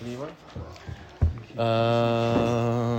Anyone? Um,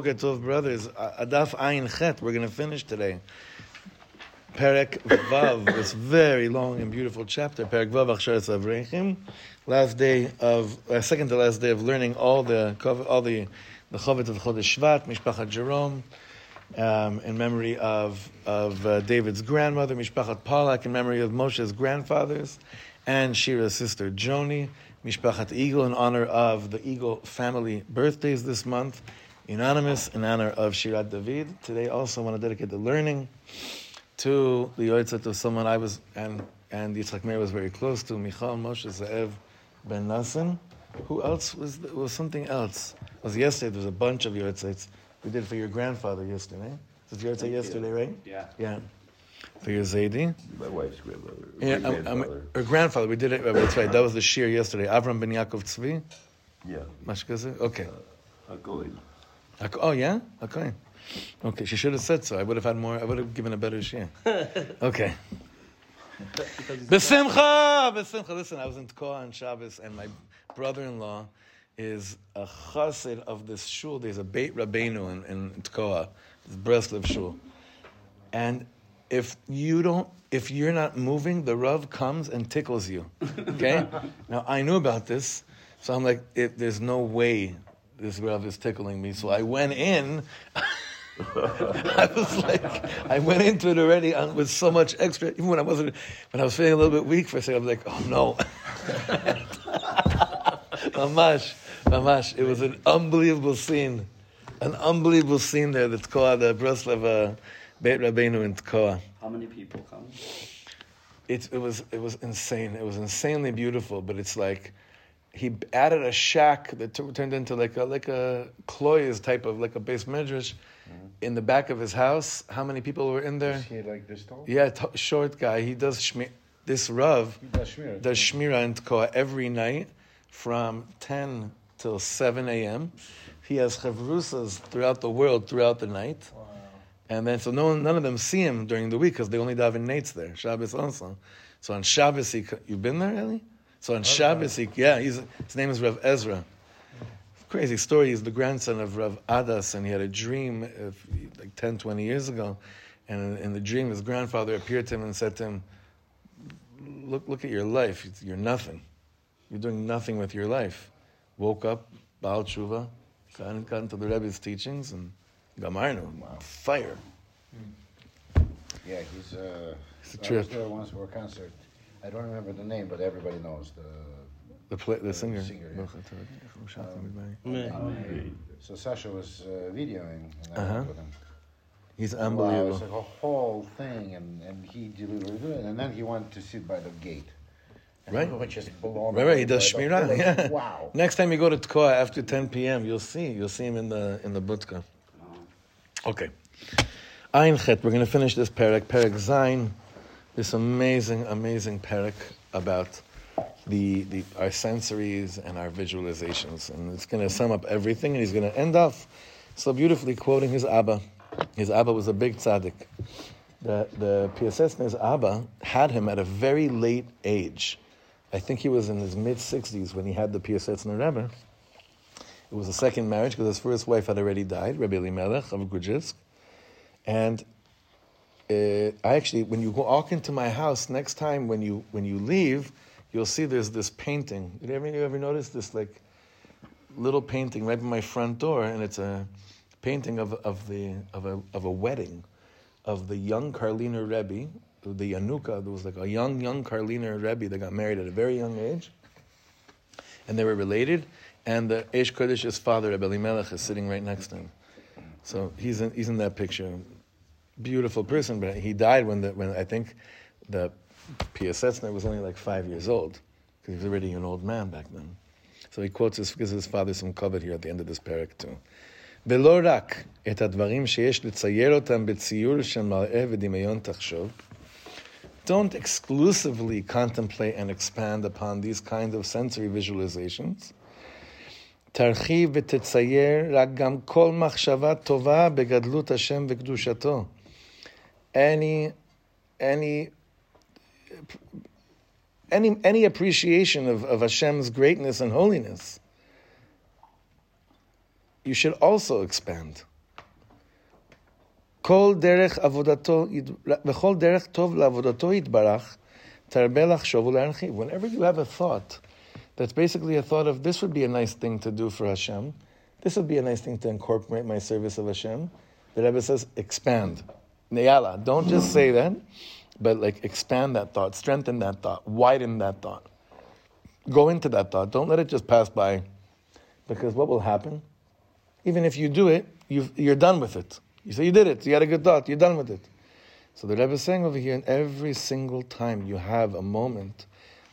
Boker brothers, Adaf Ayin Chet, we're going to finish today. Perek Vav, this very long and beautiful chapter, Perek Vav Hachsharas Ha'avreichim, last day of, uh, second to last day of learning all the all the the Chavet of Chodesh Shvat, Mishpachat Jerome, um, in memory of of uh, David's grandmother, Mishpachat Palak, in memory of Moshe's grandfathers, and Shira's sister Joni, Mishpachat Eagle, in honor of the Eagle family birthdays this month, unanimous in honor of Shirat David. Today, also I want to dedicate the learning to the Yotzat of someone I was and and Yitzchak Meir was very close to, Michal Moshe Ze'ev Ben Nassim. Who else was was something else? It was yesterday. There was a bunch of Yotzats. We did for your grandfather yesterday. Was your Yotzat yesterday, right? Yeah. Yeah. For your Zaidi. My wife's grandmother. Yeah, my um, um, grandfather. her grandfather. We did it. uh, That's right. That was the shir yesterday. Avram Ben Yaakov Tzvi. yeah. Mashkaze. Okay. A Ak- Oh yeah. Okay. Okay. She should have said so. I would have had more. I would have given a better shir. Okay. Besimcha, besimcha. Listen, I was in Tekoa on Shabbos, and my brother-in-law is a chassid of this shul. There's a Beit Rabbeinu in, in Tekoa, this Breslev shul, and if you don't, if you're not moving, the Rav comes and tickles you. Okay. now I knew about this, so I'm like, it, there's no way this Rav is tickling me. So I went in. I was like, I went into it already on, with so much extra. Even when I wasn't, when I was feeling a little bit weak for a second, I was like, oh no. Mamash, mamash. It was an unbelievable scene, an unbelievable scene there. The Tkoa, the Breslev uh, Beit Rabbeinu in Tkoa. How many people come? It, it was it was insane. It was insanely beautiful, but it's like he added a shack that t- turned into like a like a Cloyes type of like a beis medrash mm-hmm. in the back of his house. How many people were in there? Is he like this tall? Yeah, t- short guy. He does shmi- this Rav He does shmir. does shmira in Tkoa every night from ten till seven a.m. He has chavrusas throughout the world throughout the night. And then, so no one, none of them see him during the week because they only daven nates there. Shabbos also. So on Shabbos, he, you've been there, Eli? So on Shabbos, he, yeah, he's, his name is Rav Ezra. Crazy story. He's the grandson of Rav Adas, and he had a dream of, like 10, 20 years ago. And in, the dream, his grandfather appeared to him and said to him, look, look at your life. You're nothing. You're doing nothing with your life. Woke up, Baal Tshuva, got, got into the Rebbe's teachings, and Gamarnu, fire. Yeah, he's. Uh, a I trip. was there once for a concert. I don't remember the name, but everybody knows the. The, play, the The singer. singer, yeah. So Sasha was uh, videoing, and I Uh-huh. went with him. He's Wow, unbelievable. it's like a whole thing, and, and he delivered it, and then he went to sit by the gate. And Right. we were just blown Right, right. He does by shmirah. whole- Yeah. Wow. Next time you go to Tkoa after 10 p.m., you'll see. You'll see him in the in the butka. Okay. Ein Chet. We're going to finish this parak. Parak Zain. This amazing, amazing parak about the, the our sensories and our visualizations, and it's going to sum up everything. And he's going to end off so beautifully quoting his Abba. His Abba was a big tzaddik. The the Piaseczner's Abba had him at a very late age. I think he was in his mid 60s when he had the Piasetzner Rebbe. It was a second marriage because his first wife had already died, Rebbe Elimelech of Grodzinsk. And uh, I actually, when you walk into my house next time, when you when you leave, you'll see there's this painting. Did ever you ever notice this like little painting right by my front door, and it's a painting of of the of a of a wedding of the young Karliner Rebbe, the Yanuka. There was like a young young Karliner Rebbe that got married at a very young age, and they were related. And the Eish Kodesh's father, Rebbe Elimelech, is sitting right next to him. So he's in, he's in that picture Beautiful person, but he died when the when I think the Piasetzner was only like five years old because he was already an old man back then. So he quotes his, gives his father some covet here at the end of this parak too. ולא רק את הדברים שיש לצייר אותם בציור של מראה ודמיון תחשוב. Don't exclusively contemplate and expand upon these kind of sensory visualizations. תרחיב ותצייר רק גם כל מחשבה טובה בגדלות השם וקדושתו. Any, any, any, any appreciation of, of Hashem's greatness and holiness, you should also expand. כל דרך עבודתו, וכל דרך טוב לעבודתו יתברך, תרבה לחשוב ולהרחיב. Whenever you have a thought, that's basically a thought of this would be a nice thing to do for Hashem. This would be a nice thing to incorporate my service of Hashem. The Rebbe says, expand. Neyala, don't just say that, but like expand that thought, strengthen that thought, widen that thought. Go into that thought. Don't let it just pass by. Because what will happen? Even if you do it, you you're done with it. You say you did it, you had a good thought, you're done with it. So the Rebbe is saying over here, and every single time you have a moment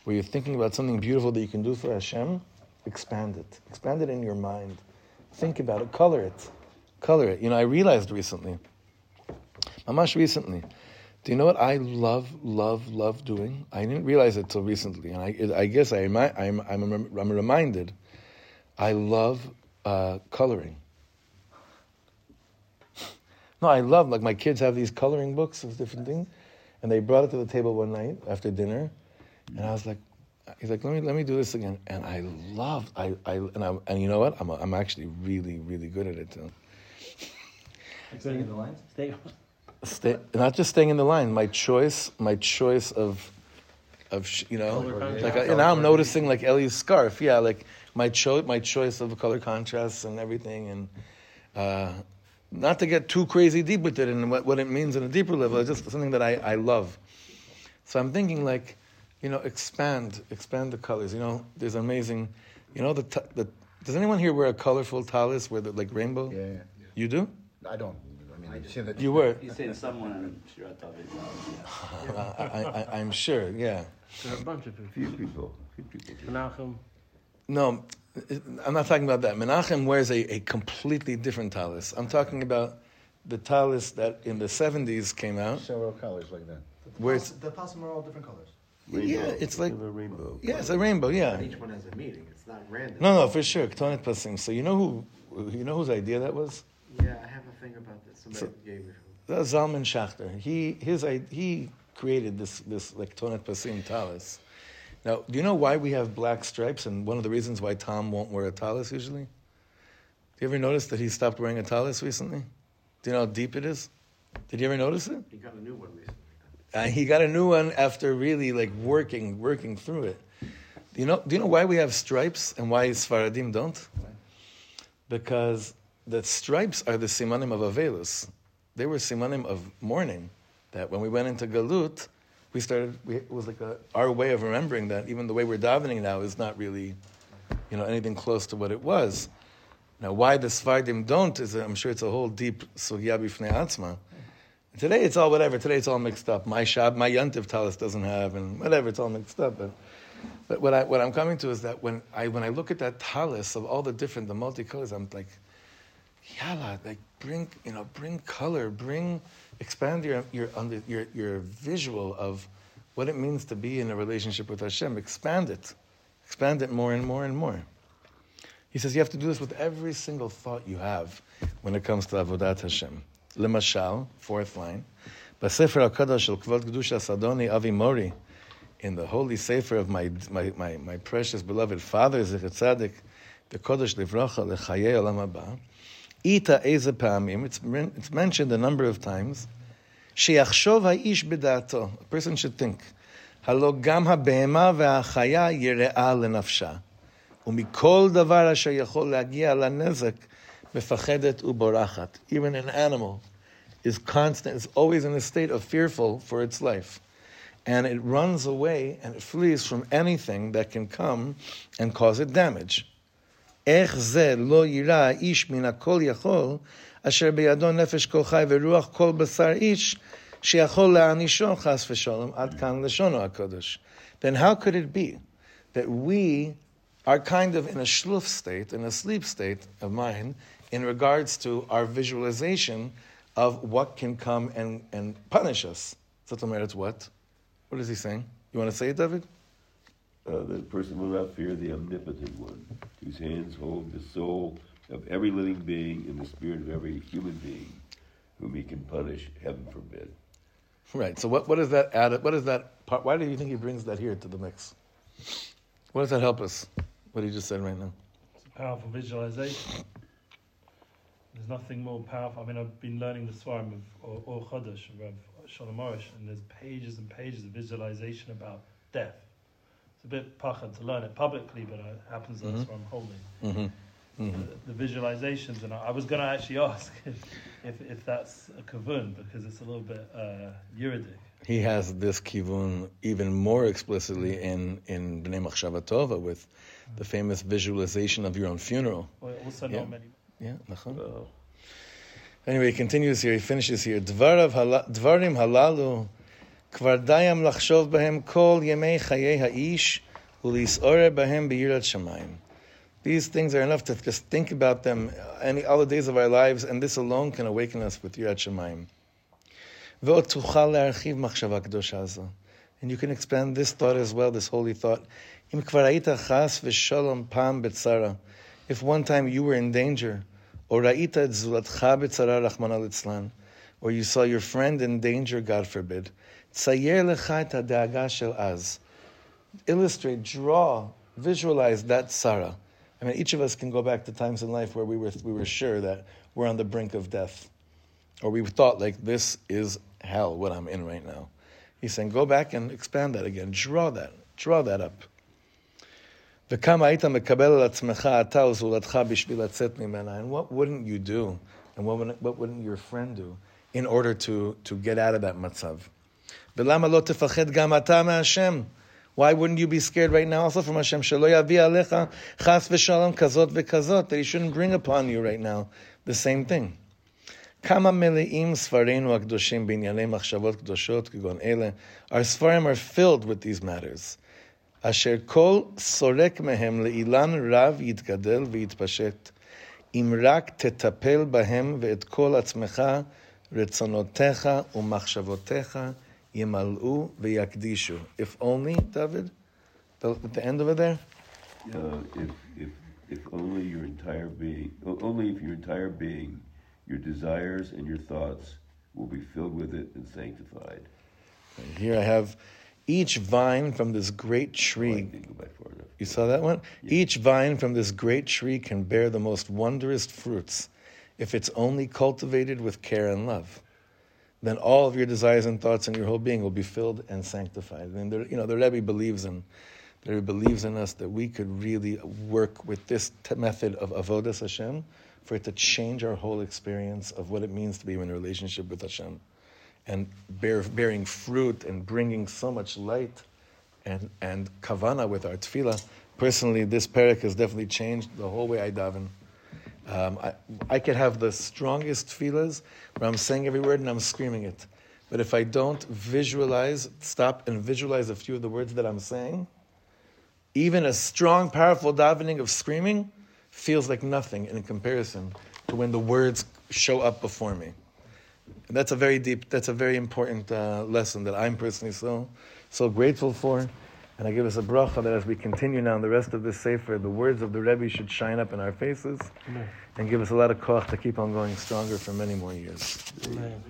where you're thinking about something beautiful that you can do for Hashem, expand it. Expand it in your mind. Think about it. Color it. Color it. You know, I realized recently, Mamash recently, do you know what I love, love, love doing? I didn't realize it till recently, and I, I guess I, I'm, I'm, I'm reminded. I love uh, coloring. No, I love like my kids have these coloring books of different things, and they brought it to the table one night after dinner, and I was like, he's like, let me let me do this again, and I love I I and I and you know what? I'm I'm actually really really good at it too. Staying in the lines. Stay. Stay, not just staying in the line. My choice, my choice of, of you know, Color like I, and now I'm noticing like Ellie's scarf. Yeah, like my choice, my choice of color contrasts and everything, and uh, not to get too crazy deep with it and what, what it means on a deeper level. It's just something that I, I love. So I'm thinking like, you know, expand, expand the colors. You know, there's amazing, you know, the, t- the does anyone here wear a colorful talis where the like rainbow? Yeah, yeah. You do? I don't. I mean, I see that. You were. He's saying someone in Shirat David. I, I, I, I'm sure. Yeah. There are a bunch of A people. few people. A few people. Menachem. No, I'm not talking about that. Menachem wears a, a completely different talis. I'm talking about the talis that in the 70s came out. Several colors like that. Where it's, the possum are all different colors. yeah, it's like, a rainbow. yeah, it's a rainbow, yeah. and Each one has a meaning. It's not random. No, no, for sure. Ktonet Pasim. So you know who, you know whose idea that was? Yeah, I have a thing about this. Somebody So- gave me. Zalman Schachter. He, his, i- he created this, this like Ktonet Pasim talis. Now, do you know why we have black stripes and one of the reasons why Tom won't wear a talis usually? Do you ever notice that he stopped wearing a talis recently? Do you know how deep it is? Did you ever notice it? He got a new one recently. Uh, he got a new one after really like working, working through it. Do you know? Do you know why we have stripes and why Sfaradim don't? Because the stripes are the simanim of Avelus. They were simanim of mourning. That when we went into Galut, we started. We, it was like a, our way of remembering that. Even the way we're davening now is not really, you know, anything close to what it was. Now, why the Sfardim don't is, I'm sure it's a whole deep sugya atzma. Today it's all whatever. Today it's all mixed up. My shab, my yantiv talis doesn't have, and whatever. It's all mixed up. But, but what I what I'm coming to is that when I when I look at that talis of all the different the multicolors, I'm like, yalla, like bring you know bring color, bring expand your your your your visual of what it means to be in a relationship with Hashem. Expand it, expand it more and more and more. He says you have to do this with every single thought you have when it comes to avodat Hashem. Lemashal, fourth line, Basefar HaKadosh Kvod Sadoni Avi Mori, in the holy sefer of my, my, my, my precious beloved father, Zechet Tzadik, the Kodesh Livracha Lechayei Olam Haba, Ita Eze Pa'amim, it's, men- it's mentioned a number of times, שיחשוב האיש בדעתו, a person should think, הלא גם הבהמה והחיה יראה לנפשה, ומכל דבר אשר יכול להגיע לנזק, מפחדת ובורחת. Even an animal is constant, is always in a state of fearful for its life. And it runs away and it flees from anything that can come and cause it damage. איך זה לא יירא האיש מן הכל יכול, אשר בידו נפש כל חי ורוח כל בשר איש, שיכול להענישו חס ושלום, עד כאן לשונו הקודש. Then how could it be that we are kind of in a shluf state, in a sleep state of mind, in regards to our visualization of what can come and, and punish us? זאת אומרת, what? What is he saying? You want to say it, David? Uh, the person will not fear the omnipotent one, whose hands hold the soul of every living being and the spirit of every human being, whom he can punish, heaven forbid. Right. So what, what does that add? What is that part? Why do you think he brings that here to the mix? What does that help us? What he just said right now. It's a powerful visualization. There's nothing more powerful. I mean, I've been learning the Svarim of Or Or Chodesh, of Rav Shalom Arush, and there's pages and pages of visualization about death. It's a bit pachad to learn it publicly, but it happens that's Mhm. where I'm holding. Mm-hmm. The, the visualizations, and I, I was going to actually ask if, if, if that's a kavun, because it's a little bit uh, Yuridic. He has this kivun even more explicitly in in Bnei Machshava Tova with the famous visualization of your own funeral. Well, also Yeah. not many. Yeah, nachon. Uh, Anyway, he continues here, he finishes here. Dvarim halalu כבר דיים לחשוב בהם כל ימי חיי האיש ולסעור בהם ביראת שמיים. These things are enough to just think about them any all the days of our lives, and this alone can awaken us with yirat shemayim. ועוד תוכל להרחיב מחשבה קדושה זו. And you can expand this thought as well, this holy thought. אם כבר היית חס ושלום פעם בצרה, if one time you were in danger, או ראית את זולתך בצרה, רחמנא ליצלן, or you saw your friend in danger, God forbid, צייר לך את הדאגה של אז. Illustrate, draw, visualize that Sarah. I mean, each of us can go back to times in life where we were, we were sure that we're on the brink of death. Or we thought, like, this is hell, what I'm in right now. He's saying, go back and expand that again. Draw that. Draw that up. וכמה היית מקבל על עצמך אתה וזולתך בשביל לצאת ממנה. And what wouldn't you do? And what wouldn't, what wouldn't your friend do in order to, to get out of that מצב? ולמה לא תפחד גם אתה מהשם? Why wouldn't you be scared right now also from Hashem? שלא יביא עליך חס ושלום כזאת וכזאת. That he shouldn't bring upon you right now the same thing. כמה מלאים ספרינו הקדושים בענייני מחשבות קדושות כגון אלה. Our ספרים are filled with these matters. אשר כל סורק מהם לאילן רב יתגדל ויתפשט. אם רק תטפל בהם ואת כל עצמך, רצונותיך ומחשבותיך If only, David, the, at the end over there? Uh, if, if, if only your entire being, only if your entire being, your desires and your thoughts will be filled with it and sanctified. And here I have each vine from this great tree. Oh, you saw that one? Yeah. Each vine from this great tree can bear the most wondrous fruits if it's only cultivated with care and love. Then all of your desires and thoughts and your whole being will be filled and sanctified. And the, you know, the Rebbe believes in, the Rebbe believes in us that we could really work with this t- method of avodas Hashem for it to change our whole experience of what it means to be in a relationship with Hashem, and bear, bearing fruit and bringing so much light and and kavana with our tefillah. Personally, this parak has definitely changed the whole way I daven. Um, I, I could have the strongest tefillahs where I'm saying every word and I'm screaming it. But if I don't visualize, stop and visualize a few of the words that I'm saying, even a strong, powerful davening of screaming feels like nothing in comparison to when the words show up before me. And that's a very deep, that's a very important uh, lesson that I'm personally so, so grateful for. And I give us a bracha that as we continue now in the rest of this sefer, the words of the Rebbe should shine up in our faces and give us a lot of koch to keep on going stronger for many more years. Amen.